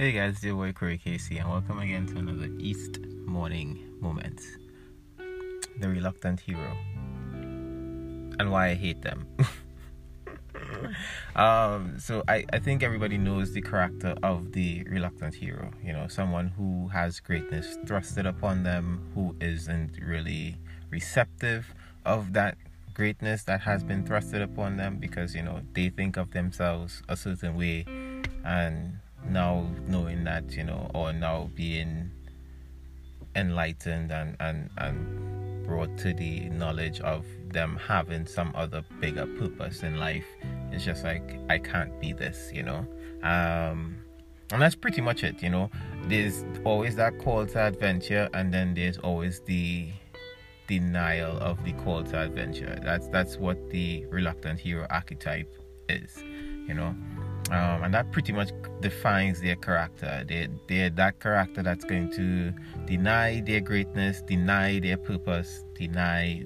Hey guys, it's your boy Corey Casey, and welcome again to another East Morning Moment. The Reluctant Hero. And why I hate them. um, so I, I think everybody knows the character of the reluctant hero. You know, someone who has greatness thrusted upon them, who isn't really receptive of that greatness that has been thrusted upon them because, you know, they think of themselves a certain way and now knowing that you know or now being enlightened and and and brought to the knowledge of them having some other bigger purpose in life it's just like i can't be this you know? Um and that's pretty much it you know? There's always that call to adventure and then there's always the denial of the call to adventure. That's that's what the reluctant hero archetype is you know um, and that pretty much defines their character. They they're that character that's going to deny their greatness, deny their purpose, deny,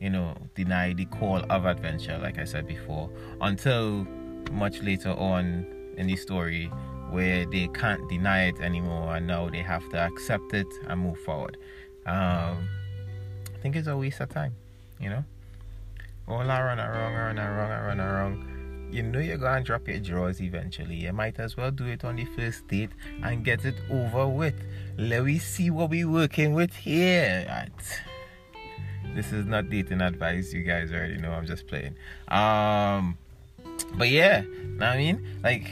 you know, deny the call of adventure, like I said before, until much later on in the story where they can't deny it anymore, and now they have to accept it and move forward. Um, I think it's a waste of time, you know. All I run around, I run around, I run around you know you're gonna drop your drawers eventually. You might as well do it on the first date and get it over with. Let me see what we're working with here. This is not dating advice, you guys already know I'm just playing. Um but yeah, I mean, like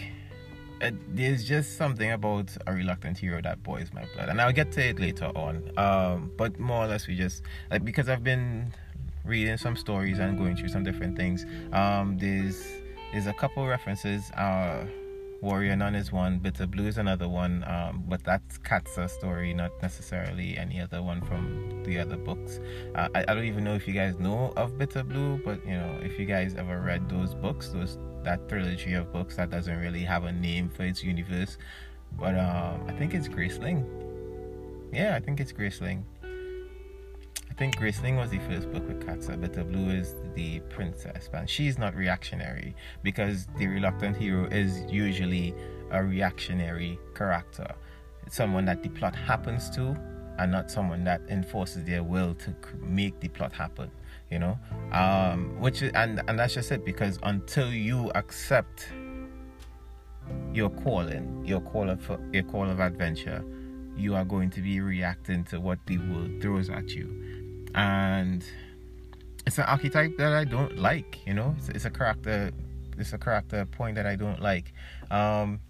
uh, there's just something about a reluctant hero that boils my blood, and I'll get to it later on. Um, but more or less, we just like because I've been reading some stories and going through some different things. Um, there's there's a couple references. Uh, Warrior Nun is one, Bitter Blue is another one, um, but that's Katsa story, not necessarily any other one from the other books. Uh, I, I, don't even know if you guys know of Bitter Blue, but you know, if you guys ever read those books, those that trilogy of books that doesn't really have a name for its universe, but um, I think it's Graceling. Yeah, I think it's Graceling think Graceling was the first book with Katsa. Bitter Blue is the princess, but she's not reactionary because the reluctant hero is usually a reactionary character. It's someone that the plot happens to, and not someone that enforces their will to make the plot happen. You know, um, which is, and and that's just it because until you accept your calling, your call of your call of adventure, you are going to be reacting to what the world throws at you and it's an archetype that I don't like. You know, it's, it's a character. It's a character point that I don't like. Um,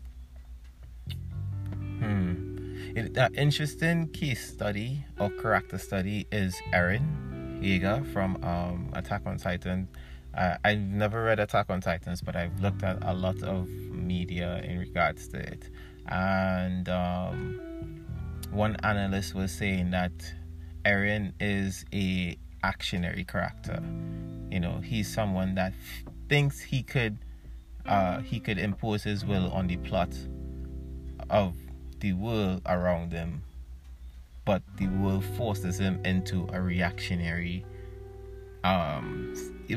hmm. It, uh, interesting case study or character study is Eren Yeager from um, Attack on Titan. Uh, I've never read Attack on Titans, but I've looked at a lot of media in regards to it. And um, one analyst was saying that Eren is a actionary character. You know, he's someone that f- thinks he could uh, he could impose his will on the plot of the world around him, but the world forces him into a reactionary um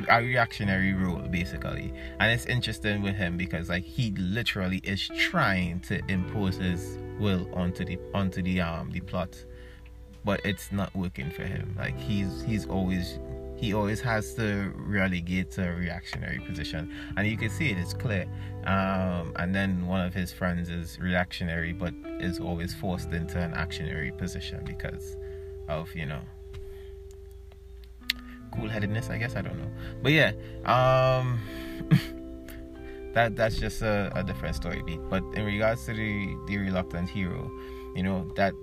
a reactionary role basically and it's interesting with him because like he literally is trying to impose his will onto the onto the um the plot but it's not working for him. Like he's he's always he always has to relegate to a reactionary position, and you can see it. It's clear. Um, and then one of his friends is reactionary, but is always forced into an actionary position because of you know cool headedness. I guess I don't know, but yeah. Um, that that's just a, a different story beat. But in regards to the the reluctant hero, you know that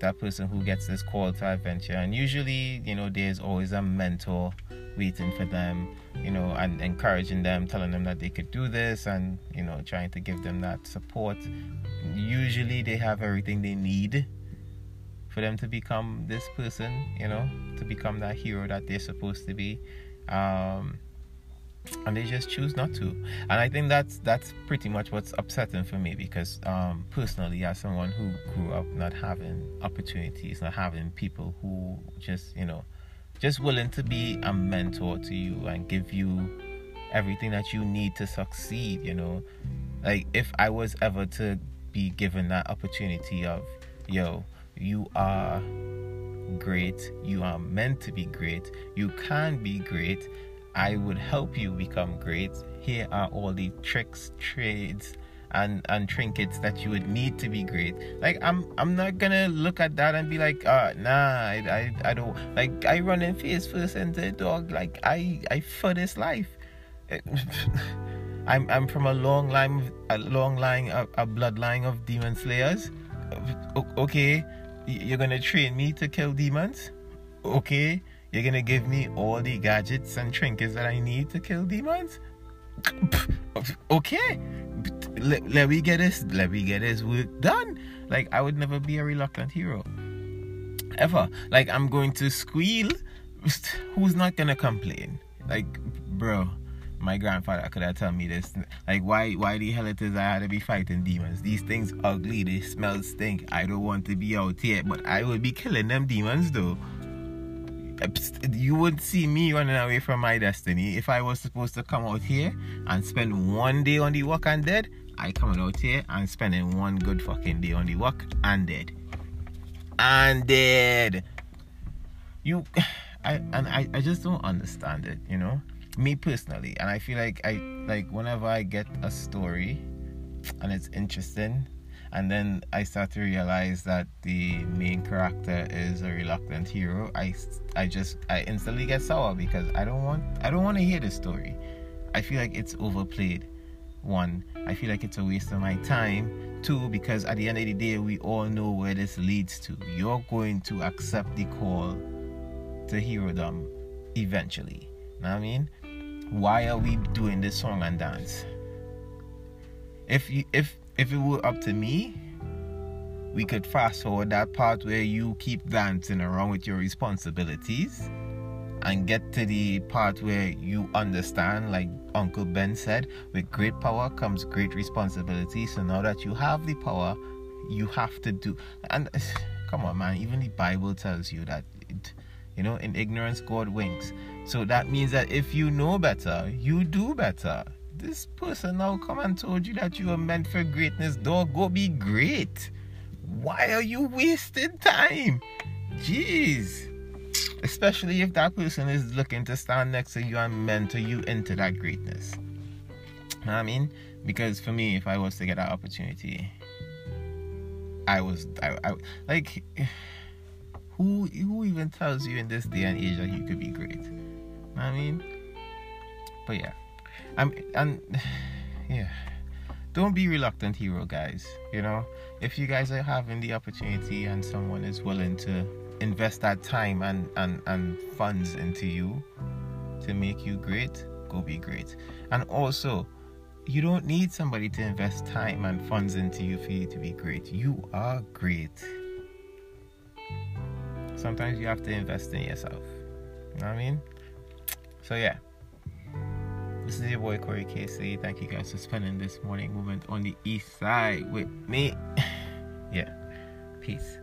that person who gets this call to adventure. And usually you know there's always a mentor waiting for them you know and encouraging them telling them that they could do this and you know trying to give them that support. Usually they have everything they need for them to become this person you know to become that hero that they're supposed to be. Um, and they just choose not to and i think that's that's pretty much what's upsetting for me because um, personally as someone who grew up not having opportunities not having people who just you know just willing to be a mentor to you and give you everything that you need to succeed you know like if i was ever to be given that opportunity of, yo, you are great, you are meant to be great, you can be great. I would help you become great. Here are all the tricks, trades, and and trinkets that you would need to be great. Like I'm I'm not gonna look at that and be like, uh nah, I I, I don't like I run in face first into dog. Like I I for this life. I'm I'm from a long line a long line a, a bloodline of demon slayers. Okay, you're gonna train me to kill demons. Okay, you're gonna give me all the gadgets and trinkets that I need to kill demons. Okay, let, let me get this let me get this work done. Like i would never be a reluctant hero. Ever. Like i'm going to squeal. Who's not gonna complain? Like bro my grandfather could have told me this. Like why why the hell it is i had to be fighting demons? These things ugly they smell stink. I don't want to be out here but i will be killing them demons though you wouldn't see me running away from my destiny if I was supposed to come out here and spend one day on the walk and dead. I coming out here and spending one good fucking day on the walk and dead. And dead. You I and I, I just don't understand it, you know? Me personally. And I feel like I like whenever I get a story and it's interesting and then I start to realize that the main character is a reluctant hero. I, I just I instantly get sour because I don't want I don't want to hear the story. I feel like it's overplayed. One, I feel like it's a waste of my time. Two, because at the end of the day, we all know where this leads to. You're going to accept the call to herodom eventually. Know what I mean? Why are we doing this song and dance? If you if if it were up to me, we could fast forward that part where you keep dancing around with your responsibilities and get to the part where you understand, like Uncle Ben said, with great power comes great responsibility. So now that you have the power, you have to do. And come on, man, even the Bible tells you that, it, you know, in ignorance, God winks. So that means that if you know better, you do better this person now come and told you that you are meant for greatness, dog. Go be great. Why are you wasting time? Jeez. Especially if that person is looking to stand next to you and mentor you into that greatness. I mean? Because for me, if I was to get that opportunity, I was, I, I like, who, who even tells you in this day and age that you could be great? I mean? But yeah. I'm and yeah. Don't be reluctant hero guys. You know, if you guys are having the opportunity and someone is willing to invest that time and, and, and funds into you to make you great, go be great. And also, you don't need somebody to invest time and funds into you for you to be great. You are great. Sometimes you have to invest in yourself. You know what I mean? So yeah. This is your boy Corey Casey. Thank you guys for spending this morning moment on the east side with me. yeah. Peace.